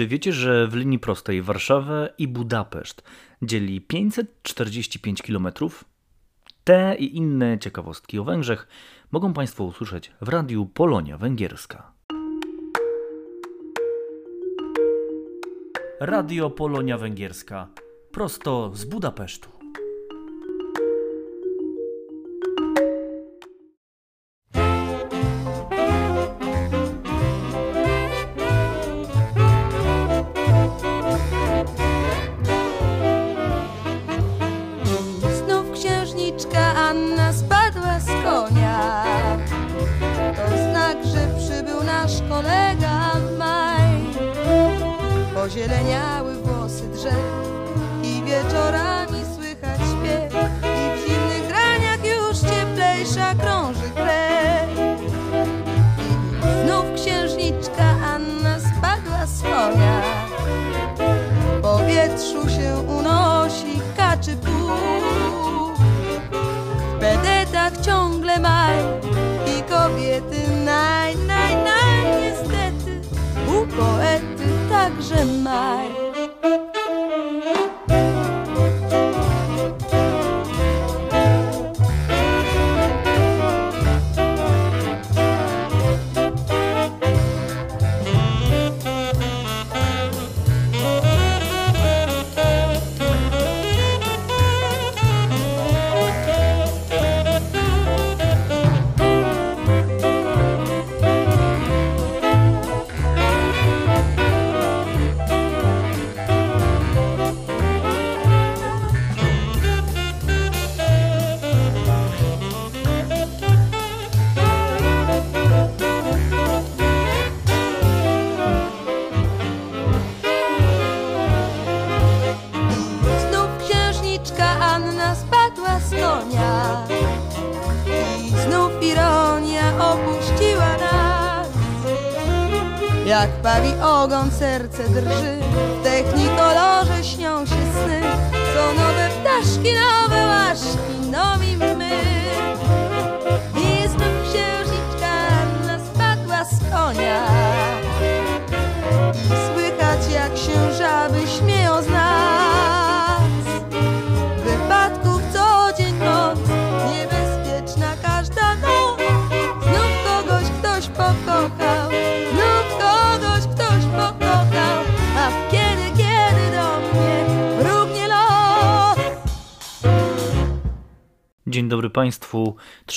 Czy wiecie, że w linii prostej Warszawę i Budapeszt dzieli 545 km? Te i inne ciekawostki o Węgrzech mogą Państwo usłyszeć w radiu Polonia Węgierska. Radio Polonia Węgierska prosto z Budapesztu.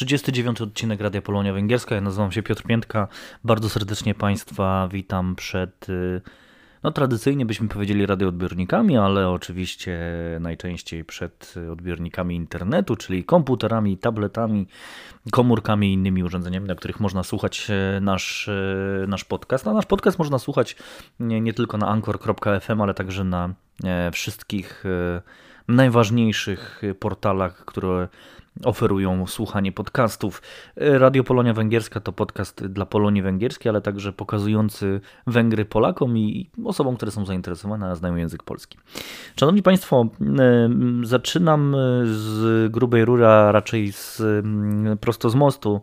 39 odcinek Radia Polonia Węgierska. Ja nazywam się Piotr Piętka. Bardzo serdecznie Państwa witam przed, y, no tradycyjnie byśmy powiedzieli radioodbiornikami, ale oczywiście najczęściej przed odbiornikami internetu, czyli komputerami, tabletami, komórkami i innymi urządzeniami, na których można słuchać e, nasz, e, nasz podcast. A nasz podcast można słuchać nie, nie tylko na anchor.fm, ale także na e, wszystkich najważniejszych portalach, które oferują słuchanie podcastów. Radio Polonia Węgierska to podcast dla Polonii Węgierskiej, ale także pokazujący Węgry Polakom i osobom, które są zainteresowane, a znają język polski. Szanowni Państwo, zaczynam z grubej rury, a raczej z, prosto z mostu.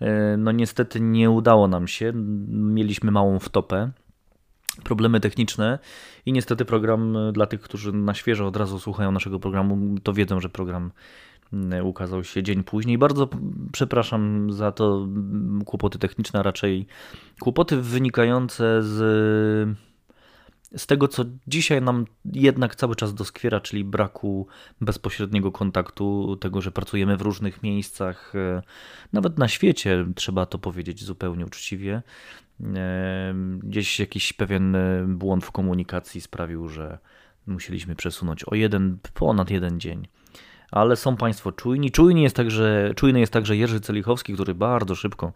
E, No niestety nie udało nam się. Mieliśmy małą wtopę problemy techniczne i niestety program dla tych, którzy na świeżo od razu słuchają naszego programu, to wiedzą, że program ukazał się dzień później. Bardzo przepraszam za to kłopoty techniczne, a raczej kłopoty wynikające z, z tego, co dzisiaj nam jednak cały czas doskwiera, czyli braku bezpośredniego kontaktu, tego, że pracujemy w różnych miejscach, e, nawet na świecie, trzeba to powiedzieć zupełnie uczciwie. E, Gdzieś jakiś pewien e, błąd w komunikacji sprawił, że musieliśmy przesunąć o jeden, ponad jeden dzień. Ale są Państwo czujni. Czujny jest także, czujny jest także Jerzy Celichowski, który bardzo szybko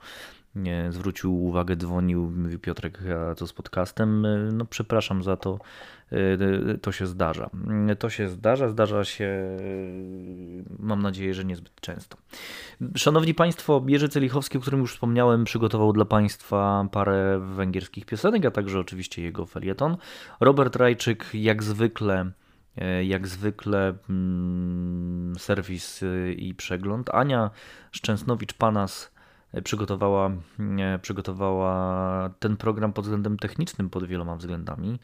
nie, zwrócił uwagę, dzwonił, mówi Piotrek, a co z podcastem? No przepraszam za to, e, to się zdarza. E, To się zdarza, zdarza się, e, mam nadzieję, że niezbyt często. Szanowni Państwo, Jerzy Celichowski, o którym już wspomniałem, przygotował dla Państwa parę węgierskich piosenek, a także oczywiście jego felieton. Robert Rajczyk, jak zwykle, jak zwykle mm, serwis y, i przegląd. Ania Szczęsnowicz-Panas przygotowała, przygotowała ten program pod względem technicznym, pod wieloma względami.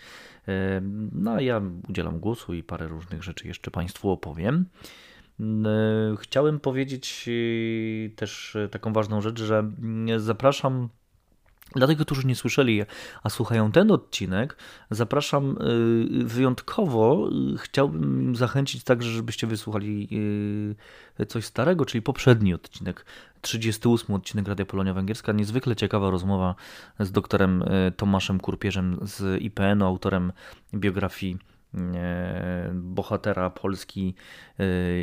No a ja udzielam głosu i parę różnych rzeczy jeszcze Państwu opowiem. Chciałem powiedzieć też taką ważną rzecz, że zapraszam dla tych, którzy nie słyszeli, a słuchają ten odcinek, zapraszam y, wyjątkowo. Y, chciałbym zachęcić także, żebyście wysłuchali y, coś starego, czyli poprzedni odcinek, 38 odcinek Radia Polonia Węgierska. Niezwykle ciekawa rozmowa z doktorem Tomaszem Kurpierzem z IPN-u, autorem biografii bohatera Polski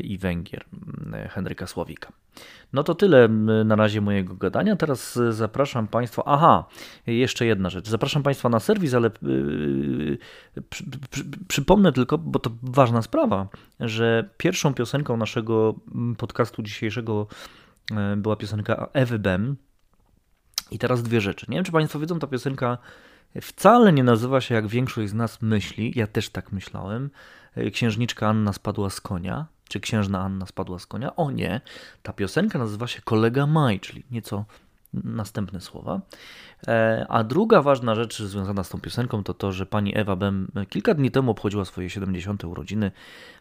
i Węgier, Henryka Sławika. No to tyle na razie mojego gadania. Teraz zapraszam Państwa. Aha, jeszcze jedna rzecz. Zapraszam Państwa na serwis, ale przy, przy, przypomnę tylko, bo to ważna sprawa, że pierwszą piosenką naszego podcastu dzisiejszego była piosenka Ewy Bem. I teraz dwie rzeczy. Nie wiem, czy Państwo wiedzą, ta piosenka wcale nie nazywa się jak większość z nas myśli. Ja też tak myślałem. Księżniczka Anna spadła z konia czy księżna Anna spadła z konia? O nie, ta piosenka nazywa się Kolega Maj, czyli nieco następne słowa. E, a druga ważna rzecz związana z tą piosenką to to, że pani Ewa Bem kilka dni temu obchodziła swoje 70. urodziny.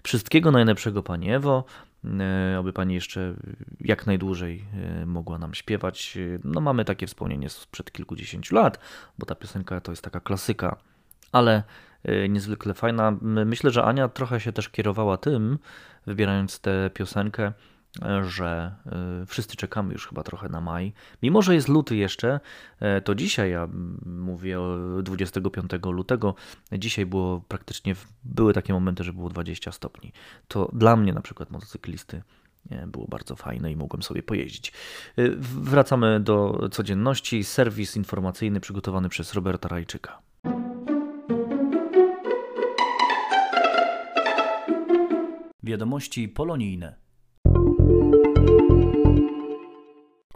Wszystkiego najlepszego pani Ewo, e, aby pani jeszcze jak najdłużej e, mogła nam śpiewać. No mamy takie wspomnienie sprzed kilkudziesięciu lat, bo ta piosenka to jest taka klasyka, ale niezwykle fajna. Myślę, że Ania trochę się też kierowała tym, wybierając tę piosenkę, że y, wszyscy czekamy już chyba trochę na maj. Mimo, że jest luty jeszcze, e, to dzisiaj, ja mówię o 25 lutego, dzisiaj było praktycznie, były takie momenty, że było 20 stopni. To dla mnie na przykład motocyklisty było bardzo fajne i mogłem sobie pojeździć. Y, wracamy do codzienności. Serwis informacyjny przygotowany przez Roberta Rajczyka. Wiadomości polonijne.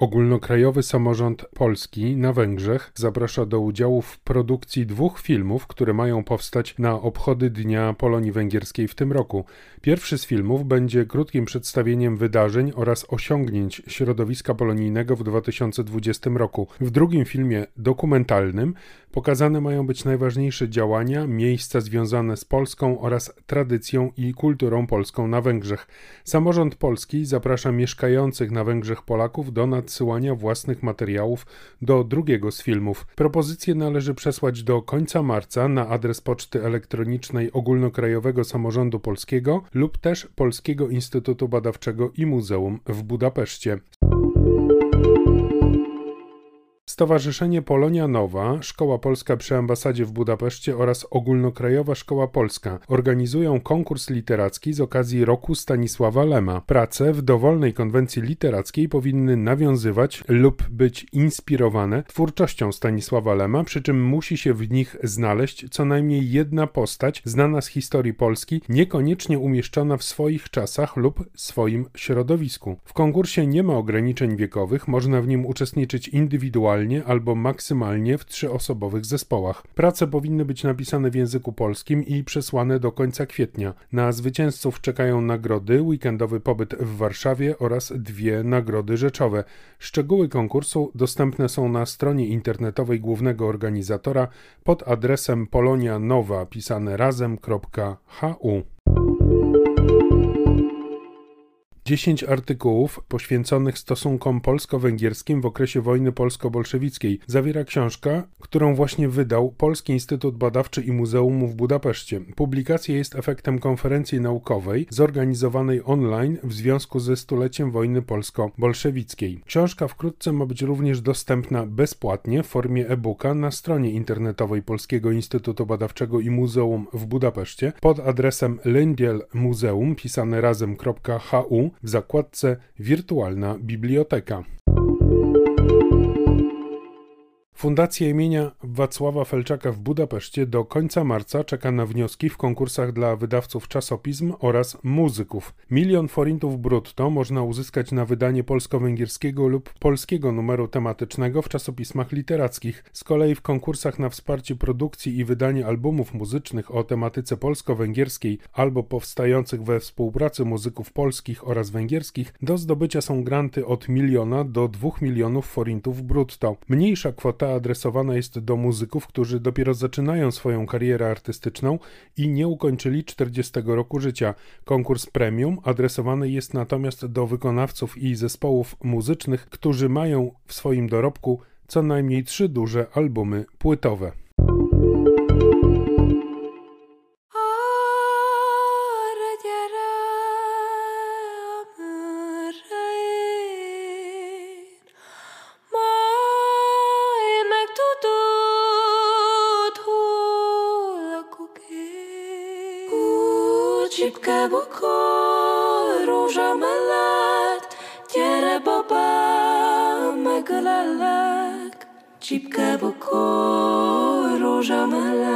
Ogólnokrajowy Samorząd Polski na Węgrzech zaprasza do udziału w produkcji dwóch filmów, które mają powstać na obchody Dnia Polonii Węgierskiej w tym roku. Pierwszy z filmów będzie krótkim przedstawieniem wydarzeń oraz osiągnięć środowiska polonijnego w 2020 roku. W drugim filmie dokumentalnym pokazane mają być najważniejsze działania, miejsca związane z Polską oraz tradycją i kulturą polską na Węgrzech. Samorząd Polski zaprasza mieszkających na Węgrzech Polaków do nad nadsyłania własnych materiałów do drugiego z filmów. Propozycje należy przesłać do końca marca na adres poczty elektronicznej Ogólnokrajowego Samorządu Polskiego lub też Polskiego Instytutu Badawczego i Muzeum w Budapeszcie. Stowarzyszenie Polonia Nowa, Szkoła Polska przy Ambasadzie w Budapeszcie oraz Ogólnokrajowa Szkoła Polska organizują konkurs literacki z okazji roku Stanisława Lema. Prace w dowolnej konwencji literackiej powinny nawiązywać lub być inspirowane twórczością Stanisława Lema, przy czym musi się w nich znaleźć co najmniej jedna postać znana z historii Polski, niekoniecznie umieszczona w swoich czasach lub swoim środowisku. W konkursie nie ma ograniczeń wiekowych, można w nim uczestniczyć indywidualnie albo maksymalnie w trzyosobowych zespołach. Prace powinny być napisane w języku polskim i przesłane do końca kwietnia. Na zwycięzców czekają nagrody, weekendowy pobyt w Warszawie oraz dwie nagrody rzeczowe. Szczegóły konkursu dostępne są na stronie internetowej głównego organizatora pod adresem polonianowa pisane razem.hu. 10 artykułów poświęconych stosunkom polsko-węgierskim w okresie wojny polsko-bolszewickiej zawiera książka, którą właśnie wydał Polski Instytut Badawczy i Muzeum w Budapeszcie. Publikacja jest efektem konferencji naukowej zorganizowanej online w związku ze stuleciem wojny polsko-bolszewickiej. Książka wkrótce ma być również dostępna bezpłatnie w formie e-booka na stronie internetowej Polskiego Instytutu Badawczego i Muzeum w Budapeszcie pod adresem Lendiel Muzeum pisane razem.hu w zakładce Wirtualna Biblioteka. Fundacja imienia Wacława Felczaka w Budapeszcie do końca marca czeka na wnioski w konkursach dla wydawców czasopism oraz muzyków. Milion forintów brutto można uzyskać na wydanie polsko-węgierskiego lub polskiego numeru tematycznego w czasopismach literackich. Z kolei w konkursach na wsparcie produkcji i wydanie albumów muzycznych o tematyce polsko-węgierskiej albo powstających we współpracy muzyków polskich oraz węgierskich do zdobycia są granty od miliona do dwóch milionów forintów brutto. Mniejsza kwota adresowana jest do muzyków, którzy dopiero zaczynają swoją karierę artystyczną i nie ukończyli 40 roku życia. Konkurs premium adresowany jest natomiast do wykonawców i zespołów muzycznych, którzy mają w swoim dorobku co najmniej trzy duże albumy płytowe. Тільки буко ружа мелет, тіре баба мегалелек. Чіпке буко ружа мелет.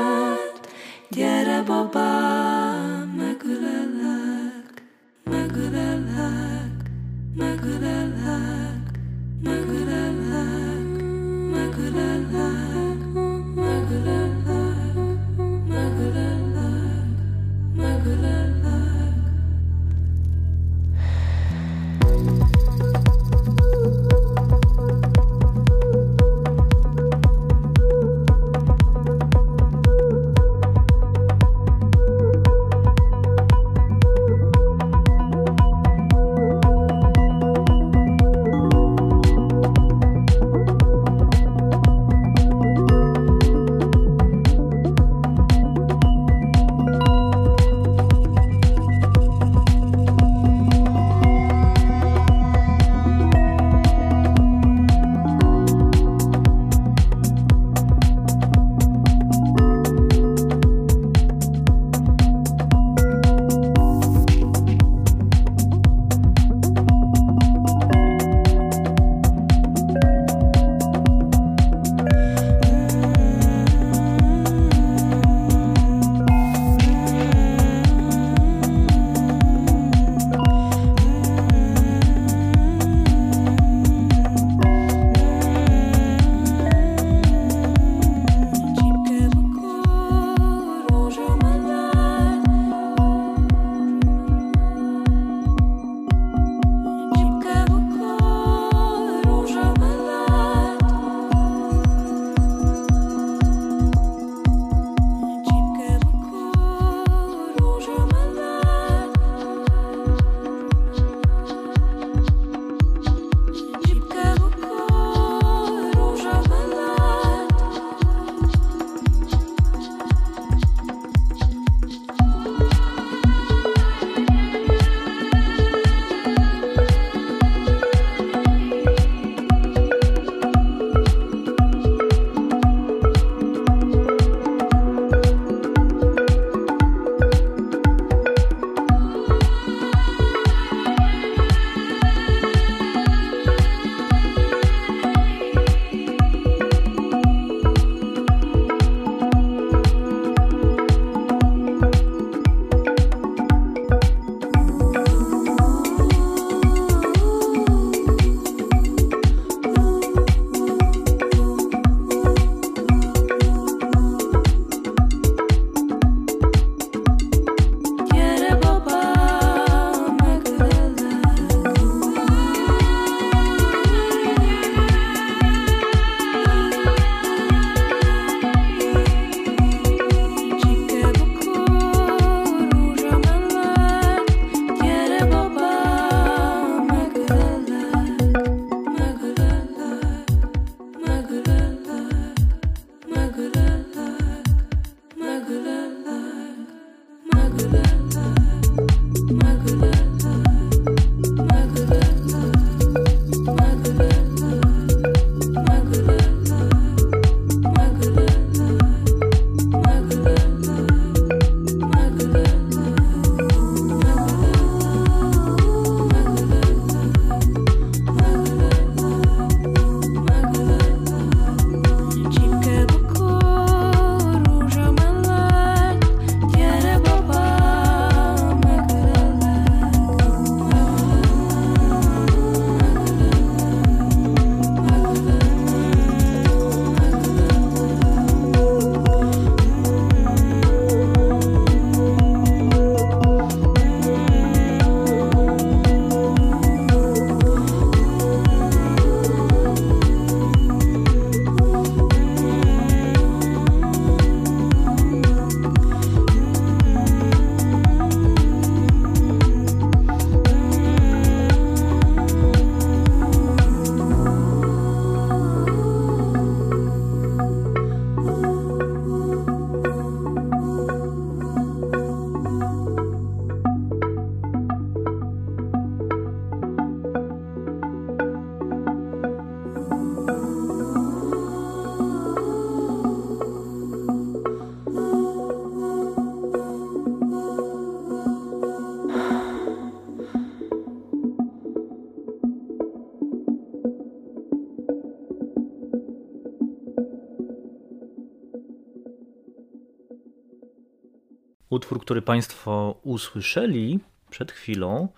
Który Państwo usłyszeli przed chwilą,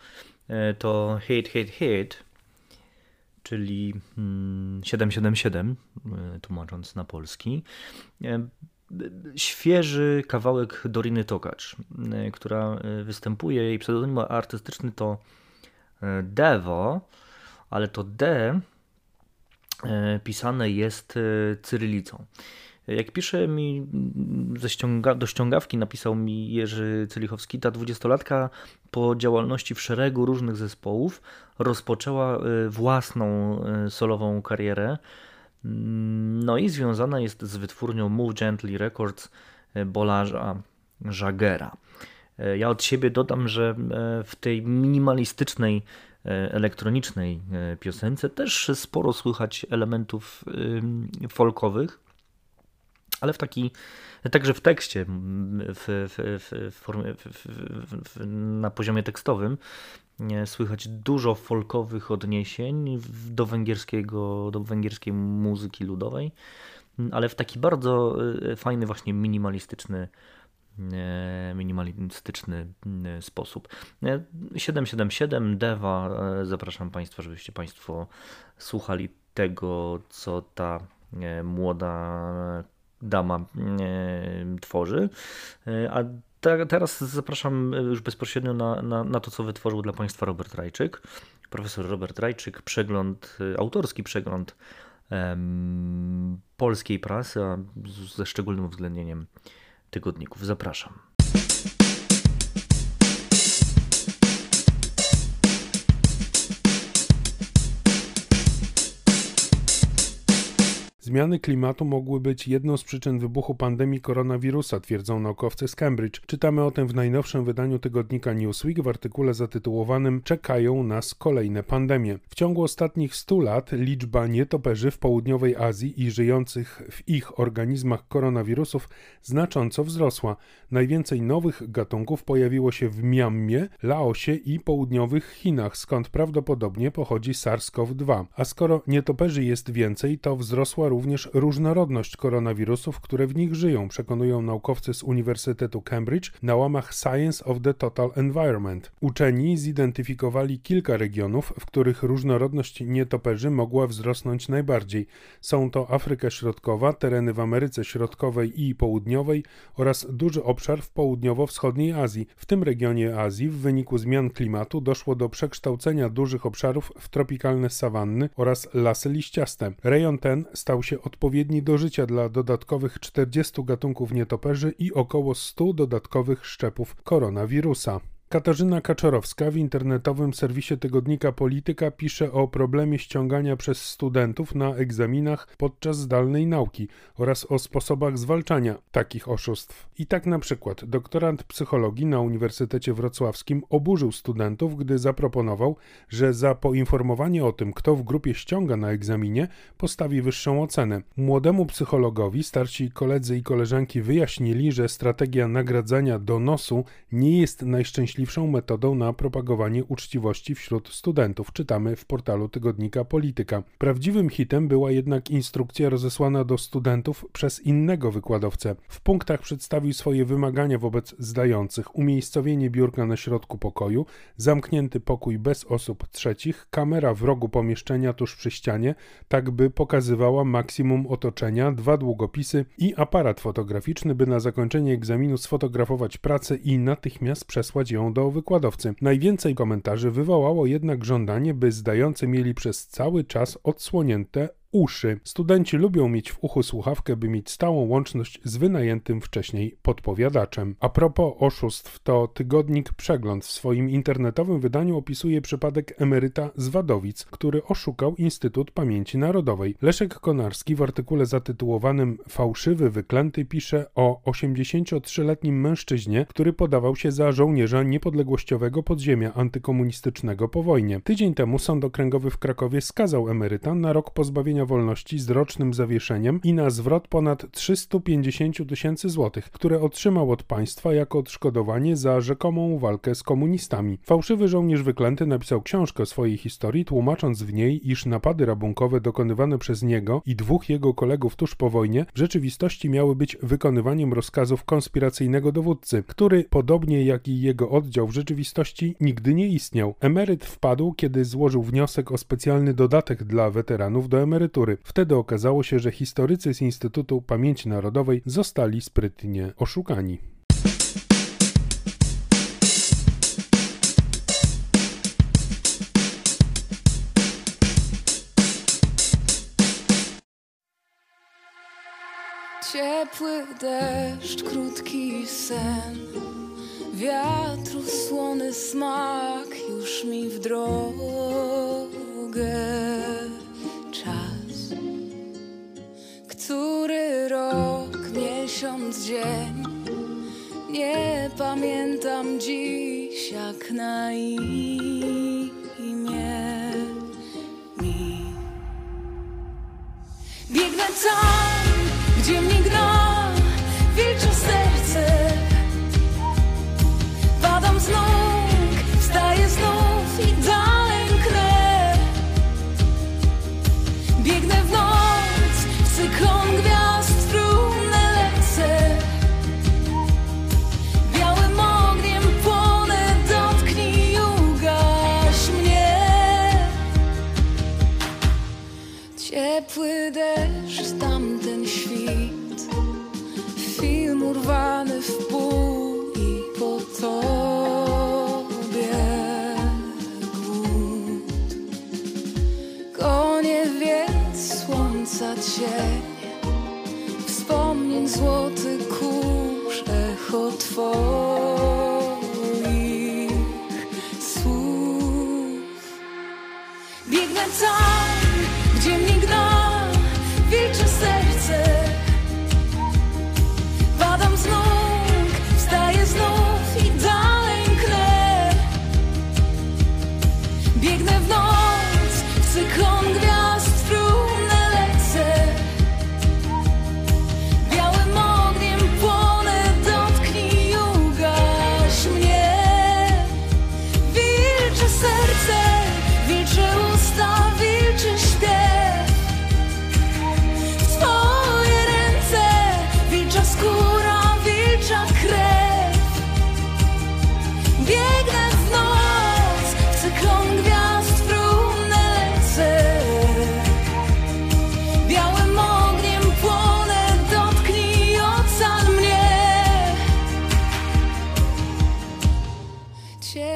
e, to Hate, Hate, Hate, czyli 777, mm, e, tłumacząc na polski. E, świeży kawałek Doriny Tokacz, która występuje. Jej pseudonim artystyczny to Devo, ale to D pisane jest cyrylicą. Jak pisze mi ze ściąga, do ściągawki, napisał mi Jerzy Cylichowski, ta dwudziestolatka po działalności w szeregu różnych zespołów rozpoczęła y, własną y, solową karierę. Mm, no i związana jest z wytwórnią Move Gently Records y, Bolarza Jagera. Ja od siebie dodam, że w tej minimalistycznej elektronicznej piosence też sporo słychać elementów folkowych ale w taki, także w tekście, w, w, w formie, na poziomie tekstowym słychać dużo folkowych odniesień do, węgierskiego, do węgierskiej muzyki ludowej, ale w taki bardzo e, fajny, właśnie minimalistyczny e, minimalistyczny e, sposób. 777 Deva, zapraszam Państwa, żebyście Państwo słuchali tego, co ta młoda dama e, tworzy. E, a teraz zapraszam już bezpośrednio na, na, na, to, co wytworzył dla Państwa Robert Rajczyk. Profesor Robert Rajczyk, przegląd, e, autorski przegląd polskiej prasy, a ze szczególnym uwzględnieniem tygodników. Zapraszam. Zmiany klimatu mogły być jedną z przyczyn wybuchu pandemii koronawirusa, twierdzą naukowcy z Cambridge. Czytamy o tym w najnowszym wydaniu tygodnika Newsweek w artykule zatytułowanym Czekają nas kolejne pandemie. W ciągu ostatnich 100 lat liczba nietoperzy w południowej Azji i żyjących w ich organizmach koronawirusów znacząco wzrosła. Najwięcej nowych gatunków pojawiło się w Miammie, Laosie i południowych Chinach, skąd prawdopodobnie pochodzi SARS-CoV-2. A skoro nietoperzy jest więcej, to wzrosła również również różnorodność koronawirusów, które w nich żyją, przekonują naukowcy z Uniwersytetu Cambridge na łamach Science of the Total Environment. Uczeni zidentyfikowali kilka regionów, w których różnorodność nietoperzy mogła wzrosnąć najbardziej. Są to Afryka Środkowa, tereny w Ameryce Środkowej i Południowej oraz duży obszar w południowo-wschodniej Azji. W tym regionie Azji w wyniku zmian klimatu doszło do przekształcenia dużych obszarów w tropikalne sawanny oraz lasy liściaste. Rejon ten stał się się odpowiedni do życia dla dodatkowych 40 gatunków nietoperzy i około 100 dodatkowych szczepów koronawirusa. Katarzyna Kaczorowska w internetowym serwisie tygodnika Polityka pisze o problemie ściągania przez studentów na egzaminach podczas zdalnej nauki oraz o sposobach zwalczania takich oszustw. I tak na przykład doktorant psychologii na Uniwersytecie Wrocławskim oburzył studentów, gdy zaproponował, że za poinformowanie o tym, kto w grupie ściąga na egzaminie, postawi wyższą ocenę. Młodemu psychologowi starsi koledzy i koleżanki wyjaśnili, że strategia nagradzania donosu nie jest najszczęśliwsza najszczęśliwszą metodą na propagowanie uczciwości wśród studentów, czytamy w portalu tygodnika Polityka. Prawdziwym hitem była jednak instrukcja rozesłana do studentów przez innego wykładowcę. W punktach przedstawił swoje wymagania wobec zdających: umiejscowienie biurka na środku pokoju, zamknięty pokój bez osób trzecich, kamera w rogu pomieszczenia tuż przy ścianie, tak by pokazywała maksimum otoczenia, dwa długopisy i aparat fotograficzny, by na zakończenie egzaminu sfotografować pracę i natychmiast przesłać ją do wykładowcy. Najwięcej komentarzy wywołało jednak żądanie, by zdający mieli przez cały czas odsłonięte uszy. Studenci lubią mieć w uchu słuchawkę, by mieć stałą łączność z wynajętym wcześniej podpowiadaczem. A propos oszustw, to tygodnik Przegląd w swoim internetowym wydaniu opisuje przypadek emeryta z Wadowic, który oszukał Instytut Pamięci Narodowej. Leszek Konarski w artykule zatytułowanym Fałszywy wyklęty pisze o 83-letnim mężczyźnie, który podawał się za żołnierza niepodległościowego podziemia antykomunistycznego po wojnie. Tydzień temu sąd okręgowy w Krakowie skazał emeryta na rok pozbawienia pozbawienia wolności z rocznym zawieszeniem i na zwrot ponad 350 tysięcy złotych, które otrzymał od państwa jako odszkodowanie za rzekomą walkę z komunistami. Fałszywy żołnierz wyklęty napisał książkę swojej historii, tłumacząc w niej, iż napady rabunkowe dokonywane przez niego i dwóch jego kolegów tuż po wojnie w rzeczywistości miały być wykonywaniem rozkazów konspiracyjnego dowódcy, który, podobnie jak i jego oddział w rzeczywistości, nigdy nie istniał. Emeryt wpadł, kiedy złożył wniosek o specjalny dodatek dla weteranów do emerytury. Wtedy okazało się, że historycy z Instytutu Pamięci Narodowej zostali sprytnie oszukani. Ciepły deszcz, krótki sen Wiatru słony smak już mi w drogę Który rok, miesiąc, dzień Nie pamiętam dziś jak na imię mi Biegnę tam gdzie mnie gna wilcze serce. Padam z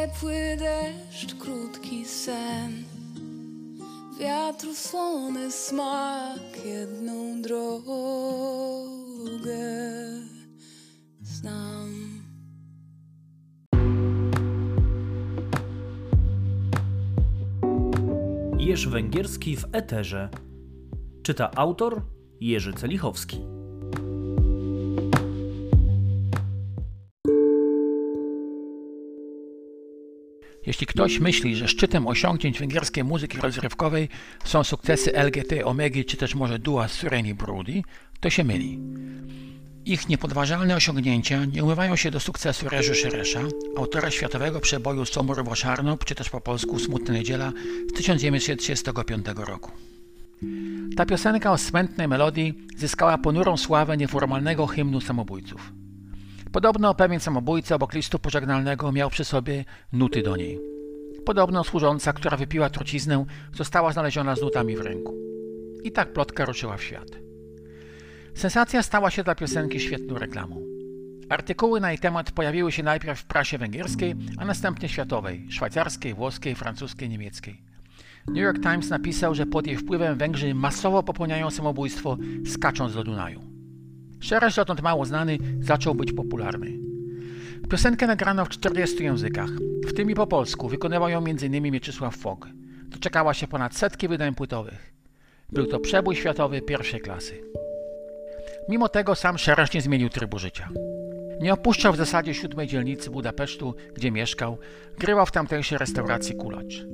Ciepły deszcz, krótki sen Wiatru słony smak Jedną drogę znam Jerz Węgierski w Eterze. Czyta autor Jerzy Celichowski. Jeśli ktoś myśli, że szczytem osiągnięć węgierskiej muzyki rozrywkowej są sukcesy LGT Omegi czy też może dua Sureni Brody, to się myli. Ich niepodważalne osiągnięcia nie umywają się do sukcesu Reżu Szeresza, autora światowego przeboju Somur Woszarnop, czy też po polsku Smutna Niedziela z 1935 roku. Ta piosenka o smętnej melodii zyskała ponurą sławę nieformalnego hymnu samobójców. Podobno pewien samobójca obok listu pożegnalnego miał przy sobie nuty do niej. Podobno służąca, która wypiła truciznę, została znaleziona z nutami w ręku. I tak plotka ruszyła w świat. Sensacja stała się dla piosenki świetną reklamą. Artykuły na jej temat pojawiły się najpierw w prasie węgierskiej, a następnie światowej szwajcarskiej, włoskiej, francuskiej, niemieckiej. New York Times napisał, że pod jej wpływem Węgrzy masowo popełniają samobójstwo, skacząc do Dunaju. Szereg dotąd mało znany zaczął być popularny. Piosenkę nagrano w 40 językach, w tym i po polsku. Wykonywał ją m.in. Mieczysław Fog. Doczekała się ponad setki wydań płytowych. Był to przebój światowy pierwszej klasy. Mimo tego sam Szereg nie zmienił trybu życia. Nie opuszczał w zasadzie siódmej dzielnicy Budapesztu, gdzie mieszkał, grywał w tamtejszej restauracji kulacz.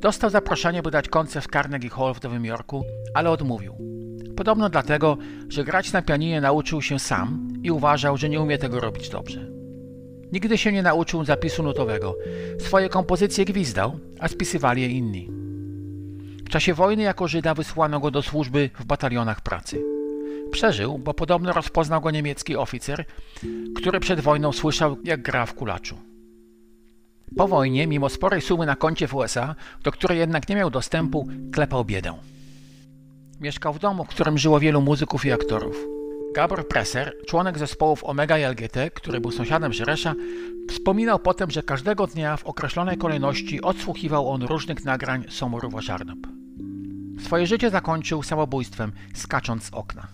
Dostał zaproszenie, by dać koncert w Carnegie Hall w Nowym Jorku, ale odmówił. Podobno dlatego, że grać na pianinie nauczył się sam i uważał, że nie umie tego robić dobrze. Nigdy się nie nauczył zapisu nutowego. Swoje kompozycje gwizdał, a spisywali je inni. W czasie wojny jako Żyda wysłano go do służby w batalionach pracy. Przeżył, bo podobno rozpoznał go niemiecki oficer, który przed wojną słyszał, jak gra w kulaczu. Po wojnie, mimo sporej sumy na koncie w USA, do której jednak nie miał dostępu, klepał biedę. Mieszkał w domu, w którym żyło wielu muzyków i aktorów. Gabor Presser, członek zespołów Omega i LGT, który był sąsiadem Szeresza, wspominał potem, że każdego dnia w określonej kolejności odsłuchiwał on różnych nagrań Somoruwa Żarnop. Swoje życie zakończył samobójstwem, skacząc z okna.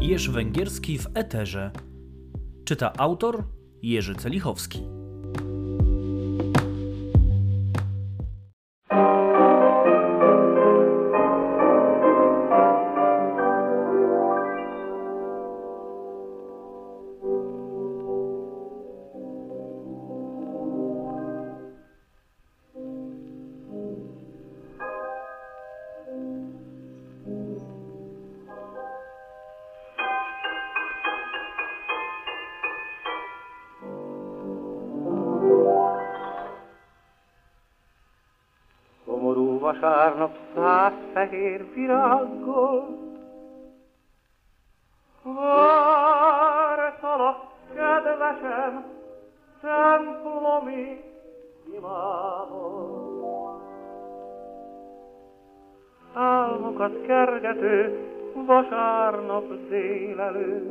Jerzy Węgierski w Eterze. Czyta autor Jerzy Celichowski. Fehér virággal, Vártalak, kedvesem, templomi imádom. Álmokat kergető vasárnap délelőtt,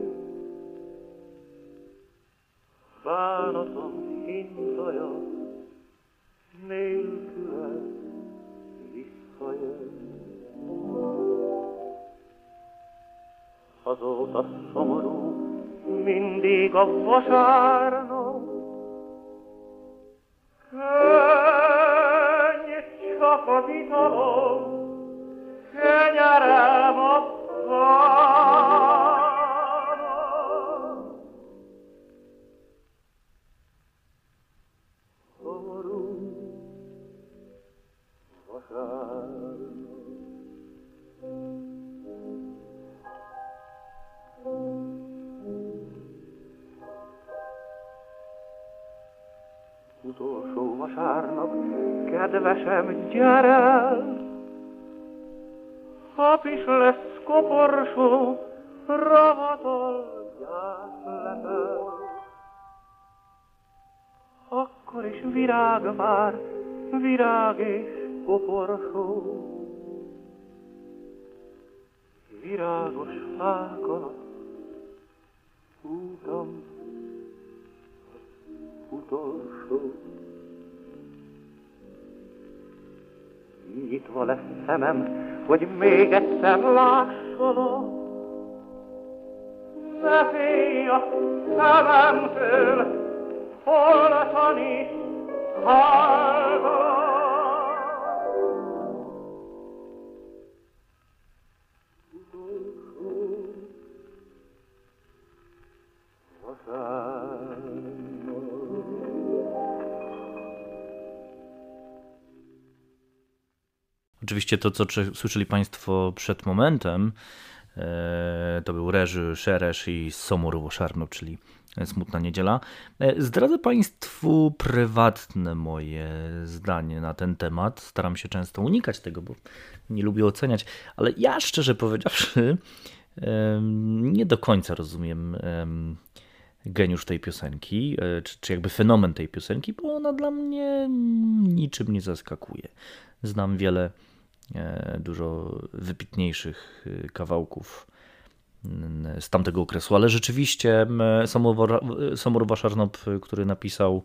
of water. Kedvesem, gyere! Hap is lesz koporsó, ravatal gyászlepel. Akkor is virág vár, virág és koporsó. Virágos fák alatt útam utolsó. Nyitva lesz szemem, hogy még egyszer lássalak. Ne félj a szememtől, holtan is hallgat. Oczywiście to, co słyszeli Państwo przed momentem, e, to był Reży, Szeresz i Somurowo Szarno, czyli Smutna Niedziela. E, Zdradzę Państwu prywatne moje zdanie na ten temat. Staram się często unikać tego, bo nie lubię oceniać, ale ja szczerze powiedziawszy em, nie do końca rozumiem em, geniusz tej piosenki, e, czy, czy jakby fenomen tej piosenki, bo ona dla mnie niczym nie zaskakuje. Znam wiele e, dużo wybitniejszych e, kawałków z tamtego okresu, ale rzeczywiście m, Samowora- Samorowa Szarnop, który napisał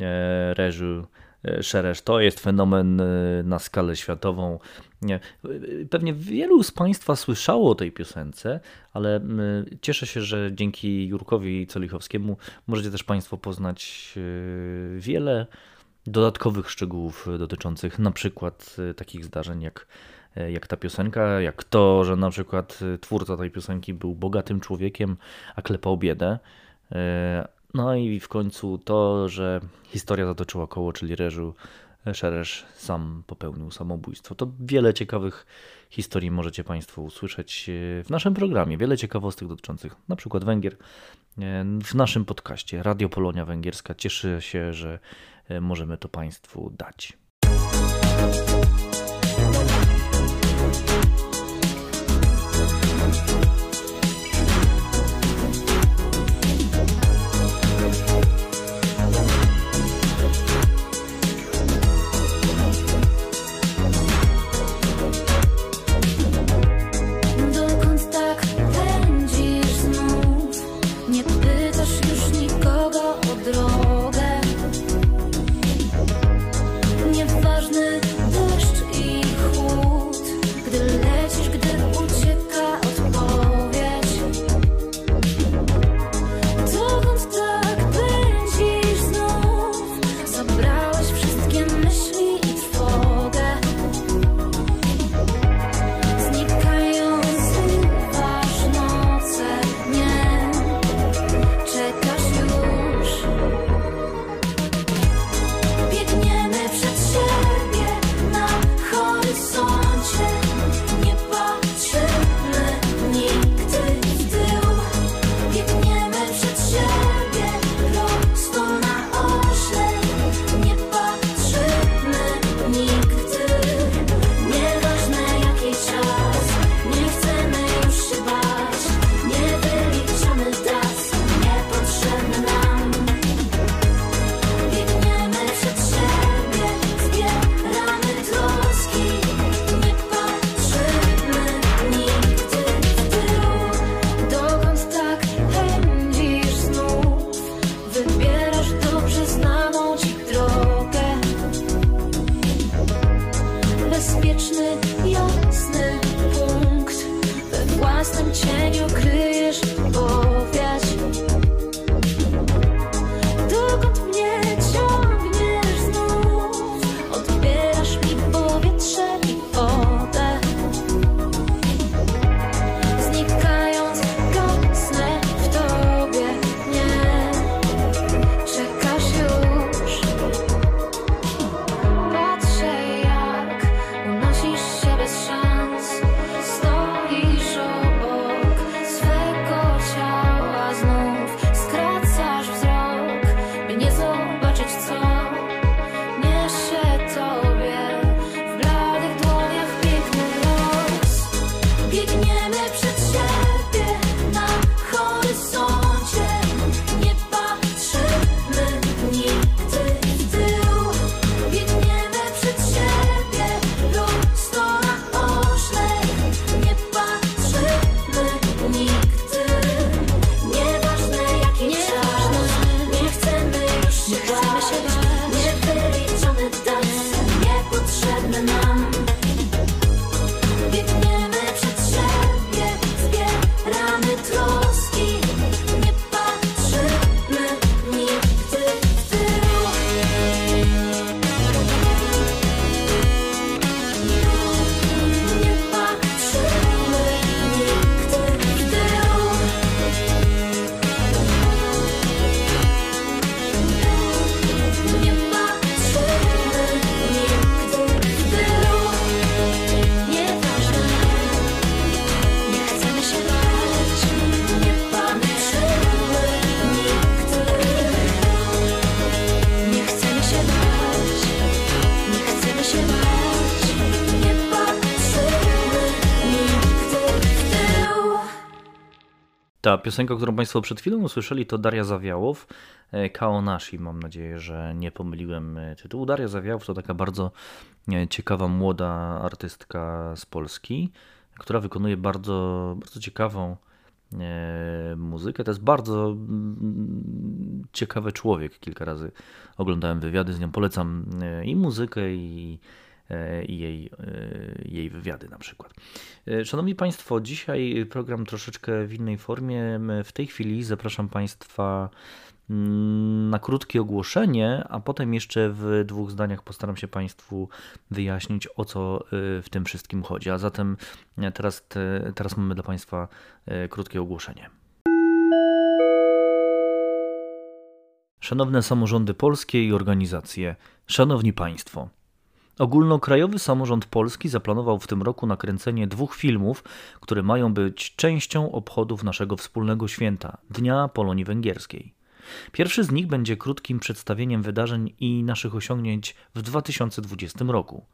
e, Reżu e, Szeresz, to jest fenomen e, na skalę światową. Nie, e, Pewnie wielu z Państwa słyszało o tej piosence, ale cieszę się, że dzięki Jurkowi Celichowskiemu możecie też Państwo poznać e, wiele dodatkowych szczegółów dotyczących na przykład e, takich zdarzeń jak e, jak ta piosenka, jak to, że na przykład e, twórca tej piosenki był bogatym człowiekiem, a klepał biedę. No i w końcu to, że historia zatoczyła koło, czyli Reżu Szeresz sam popełnił samobójstwo. To wiele ciekawych historii możecie Państwo usłyszeć w naszym programie. Wiele ciekawostek dotyczących na przykład Węgier w naszym podcaście. Radio Polonia Węgierska cieszy się, że możemy to Państwu dać. Ta piosenka, którą Państwo przed chwilą usłyszeli, to Daria Zawiałow, e, Kaonashi. Mam nadzieję, że nie pomyliłem e, tytułu. Daria Zawiałow to taka bardzo e, ciekawa, młoda artystka z Polski, która wykonuje bardzo, bardzo ciekawą muzykę. To jest bardzo ciekawy człowiek. Kilka razy oglądałem wywiady z nią. Polecam i muzykę, i i jej, e, jej wywiady na przykład. E, szanowni Państwo, dzisiaj program troszeczkę w innej formie. W tej chwili zapraszam Państwa mm, na krótkie ogłoszenie, a potem jeszcze w dwóch zdaniach postaram się Państwu wyjaśnić, o co w tym wszystkim chodzi. A zatem teraz, teraz mamy dla Państwa krótkie ogłoszenie. Szanowne samorządy polskie i organizacje, szanowni państwo. Ogólnokrajowy Samorząd Polski zaplanował w tym roku nakręcenie dwóch filmów, które mają być częścią obchodów naszego wspólnego święta Dnia Polonii Węgierskiej. Pierwszy z nich będzie krótkim przedstawieniem wydarzeń i naszych osiągnięć w 2020 roku.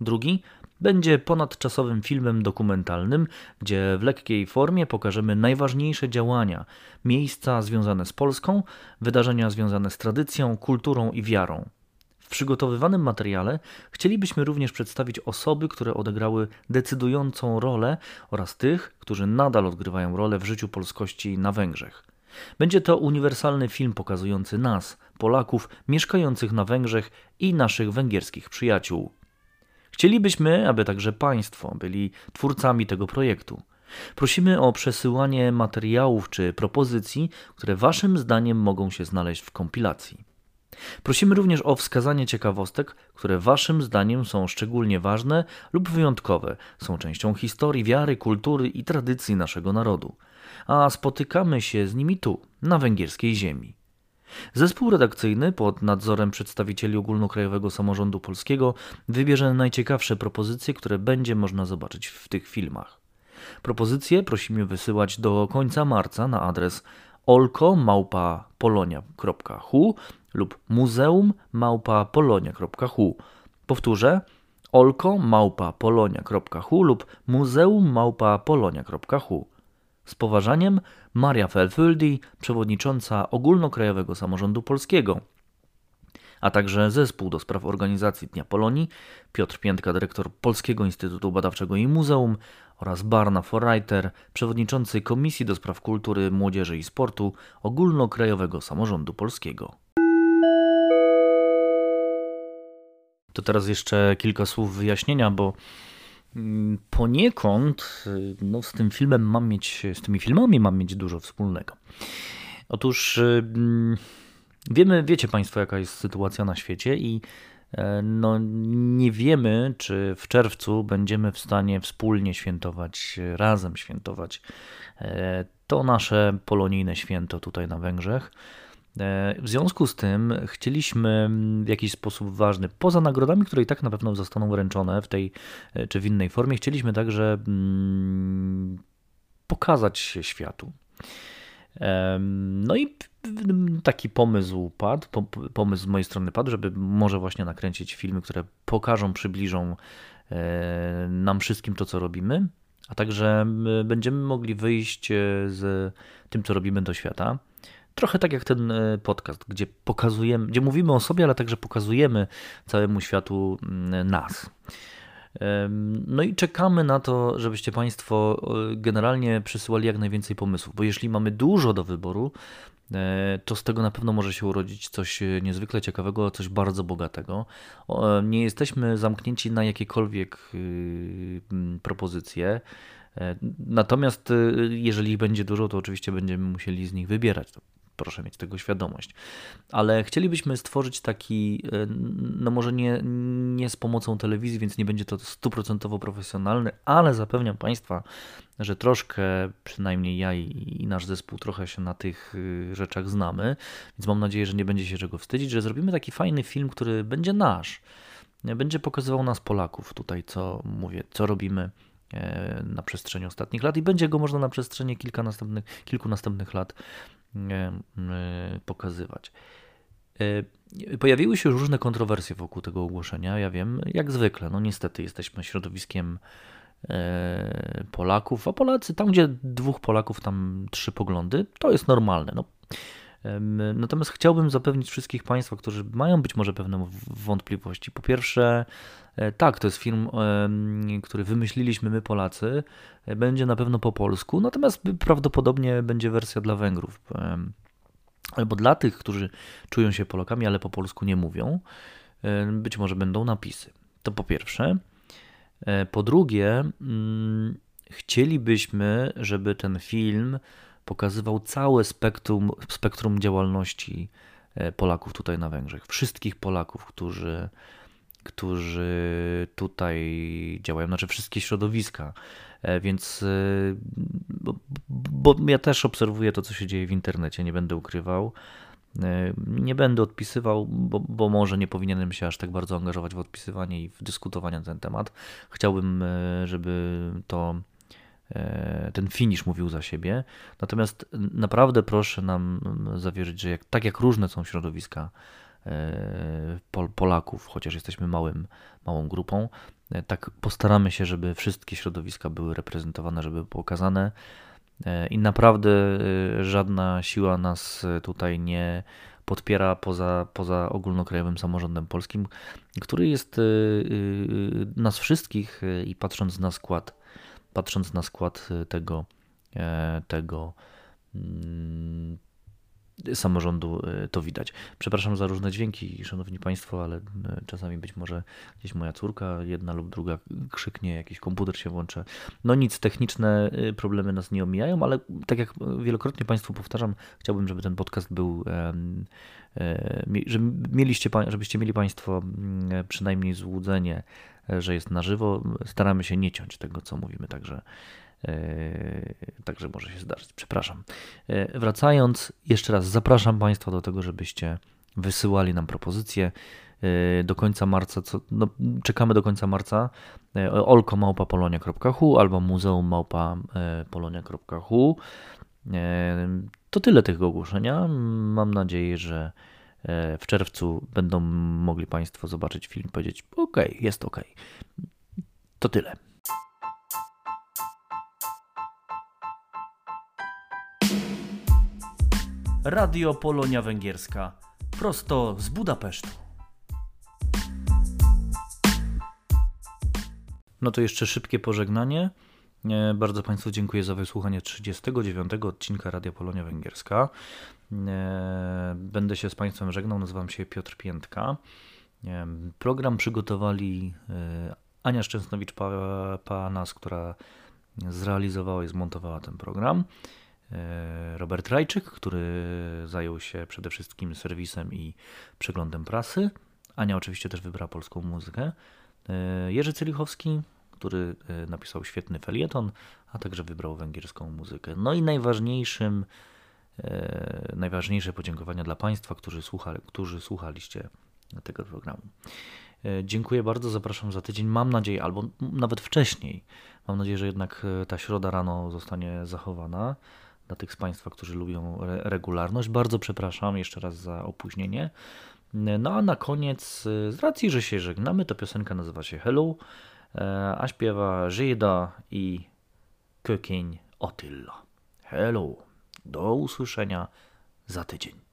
Drugi będzie ponadczasowym filmem dokumentalnym, gdzie w lekkiej formie pokażemy najważniejsze działania, miejsca związane z Polską, wydarzenia związane z tradycją, kulturą i wiarą. W przygotowywanym materiale chcielibyśmy również przedstawić osoby, które odegrały decydującą rolę oraz tych, którzy nadal odgrywają rolę w życiu polskości na Węgrzech. Będzie to uniwersalny film pokazujący nas, Polaków mieszkających na Węgrzech i naszych węgierskich przyjaciół. Chcielibyśmy, aby także Państwo byli twórcami tego projektu. Prosimy o przesyłanie materiałów czy propozycji, które Waszym zdaniem mogą się znaleźć w kompilacji. Prosimy również o wskazanie ciekawostek, które Waszym zdaniem są szczególnie ważne lub wyjątkowe, są częścią historii, wiary, kultury i tradycji naszego narodu, a spotykamy się z nimi tu, na węgierskiej ziemi. Zespół redakcyjny pod nadzorem przedstawicieli Ogólnokrajowego Samorządu Polskiego wybierze najciekawsze propozycje, które będzie można zobaczyć w tych filmach. Propozycje prosimy wysyłać do końca marca na adres olko.polonia.hu lub muzeum.polonia.hu. Powtórzę olko.polonia.hu lub muzeum.polonia.hu. Z poważaniem Maria Felfyldi, przewodnicząca Ogólnokrajowego Samorządu Polskiego, a także zespół do spraw organizacji Dnia Polonii, Piotr Piętka, dyrektor Polskiego Instytutu Badawczego i Muzeum oraz Barna Forreiter, przewodniczący Komisji do Spraw Kultury, Młodzieży i Sportu Ogólnokrajowego Samorządu Polskiego. To teraz jeszcze kilka słów wyjaśnienia, bo Mm, poniekąd y, no, z tym filmem mam mieć, z tymi filmami mam mieć dużo wspólnego. Otóż y, mm, wiemy, wiecie Państwo, jaka jest sytuacja na świecie i e, no, nie wiemy, czy w czerwcu będziemy w stanie wspólnie świętować, razem świętować e, to nasze polonijne święto tutaj na Węgrzech. E, w związku z tym chcieliśmy w jakiś sposób ważny, poza nagrodami, które i tak na pewno zostaną wręczone w tej e, czy w innej formie, chcieliśmy także mm, pokazać się światu. No i taki pomysł padł, pomysł z mojej strony padł, żeby może właśnie nakręcić filmy, które pokażą, przybliżą e, nam wszystkim to, co robimy, a także będziemy mogli wyjść z tym, co robimy do świata. Trochę tak jak ten e, podcast, gdzie pokazujemy, gdzie mówimy o sobie, ale także pokazujemy całemu światu mm, nas. No i czekamy na to, żebyście Państwo e, generalnie przysyłali jak najwięcej pomysłów, bo jeśli mamy dużo do wyboru, e, to z tego na pewno może się urodzić coś niezwykle ciekawego, coś bardzo bogatego. Nie jesteśmy zamknięci na jakiekolwiek propozycje. Natomiast jeżeli ich będzie dużo, to oczywiście będziemy musieli z nich wybierać proszę mieć tego świadomość. Ale chcielibyśmy stworzyć taki, e, no może nie, nie z pomocą telewizji, więc nie będzie to stuprocentowo profesjonalny, ale zapewniam Państwa, że troszkę, przynajmniej ja i, i nasz zespół, trochę się na tych y, rzeczach znamy, więc mam nadzieję, że nie będzie się czego wstydzić, że zrobimy taki fajny film, który będzie nasz. Będzie pokazywał nas Polaków tutaj, co mówię, co robimy e, na przestrzeni ostatnich lat i będzie go można na przestrzeni kilka następnych, kilku następnych lat pokazywać. E, pojawiły się różne kontrowersje wokół tego ogłoszenia. Ja wiem, jak zwykle, no niestety jesteśmy środowiskiem e, Polaków, a Polacy, tam gdzie dwóch Polaków, tam trzy poglądy, to jest normalne. No. Natomiast chciałbym zapewnić wszystkich Państwa, którzy mają być może pewne wątpliwości. Po pierwsze, e, tak, to jest film, który wymyśliliśmy my Polacy. E, będzie na pewno po polsku, natomiast prawdopodobnie będzie wersja dla Węgrów. Albo dla tych, którzy czują się Polakami, ale po polsku nie mówią. Być może będą napisy. To po pierwsze. E, po drugie, mm, chcielibyśmy, żeby ten film pokazywał całe spektrum, spektrum działalności e, Polaków tutaj na Węgrzech. Wszystkich Polaków, którzy, którzy tutaj działają, znaczy wszystkie środowiska. E, więc bo, bo ja też obserwuję to, co się dzieje w internecie, nie będę ukrywał. Nie będę odpisywał, bo, bo, może nie powinienem się aż tak bardzo angażować w odpisywanie i w dyskutowanie na ten temat. Chciałbym, żeby to E, ten finish mówił za siebie. Natomiast naprawdę proszę nam zawierzyć, że jak, tak jak różne są środowiska e, Polaków, chociaż jesteśmy małym, małą grupą, e, tak postaramy się, żeby wszystkie środowiska były reprezentowane, żeby były pokazane. I naprawdę żadna siła nas tutaj nie podpiera poza, poza ogólnokrajowym samorządem polskim, który jest nas wszystkich i patrząc na skład patrząc na skład y, tego, e, tego mm, samorządu y, to widać. Przepraszam za różne dźwięki, szanowni państwo, ale y, czasami być może gdzieś moja córka, jedna lub druga krzyknie, jakiś komputer się włącza. No nic, techniczne problemy nas nie omijają, ale tak jak wielokrotnie państwu powtarzam, chciałbym, żeby ten podcast był, e, żeby mieliście, żebyście mieli państwo mm, przynajmniej złudzenie, że jest na żywo. Staramy się nie ciąć tego, co mówimy, także, e, także może się zdarzyć. Przepraszam. E, wracając, jeszcze raz zapraszam Państwa do tego, żebyście wysyłali nam propozycje e, do końca marca, co, no, czekamy do końca marca, olkomałpapolonia.hu albo muzeum.polonia.hu. To tyle tego ogłoszenia. Mam nadzieję, że w czerwcu będą mogli Państwo zobaczyć film i powiedzieć: OK, jest OK. To tyle. Radio Polonia Węgierska prosto z Budapesztu. No to jeszcze szybkie pożegnanie. E, bardzo Państwu dziękuję za wysłuchanie 39 odcinka Radia Polonia Węgierska. E, będę się z Państwem żegnał, nazywam się Piotr Piętka. E, program przygotowali Ania Szczęsnowicz-Panas, która zrealizowała i zmontowała ten program. Robert Rajczyk, który zajął się przede wszystkim serwisem i przeglądem prasy. Ania oczywiście też wybrała polską muzykę. Jerzy Cylichowski, który e, napisał świetny felieton, a także wybrał węgierską muzykę. No i najważniejszym, e, najważniejsze podziękowania dla Państwa, którzy, słuchali, którzy słuchaliście tego programu. E, dziękuję bardzo, zapraszam za tydzień. Mam nadzieję, albo nawet wcześniej, mam nadzieję, że jednak ta środa rano zostanie zachowana dla tych z Państwa, którzy lubią regularność. Bardzo przepraszam jeszcze raz za opóźnienie. No a na koniec, z racji, że się żegnamy, to piosenka nazywa się Hello a śpiewa Żyda i Kökień Otylla. Hello, do usłyszenia za tydzień.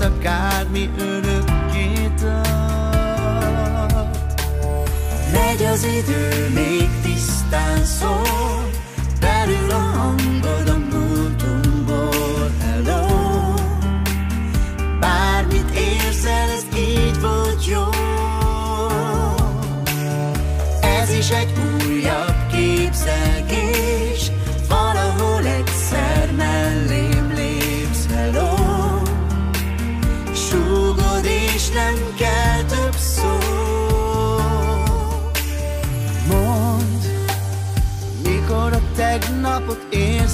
hát akármi örökké tart. Megy az idő, még tisztán szól,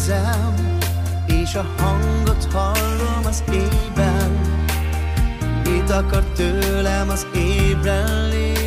érzem, és a hangot hallom az ében, itt akar tőlem az ébrenlés?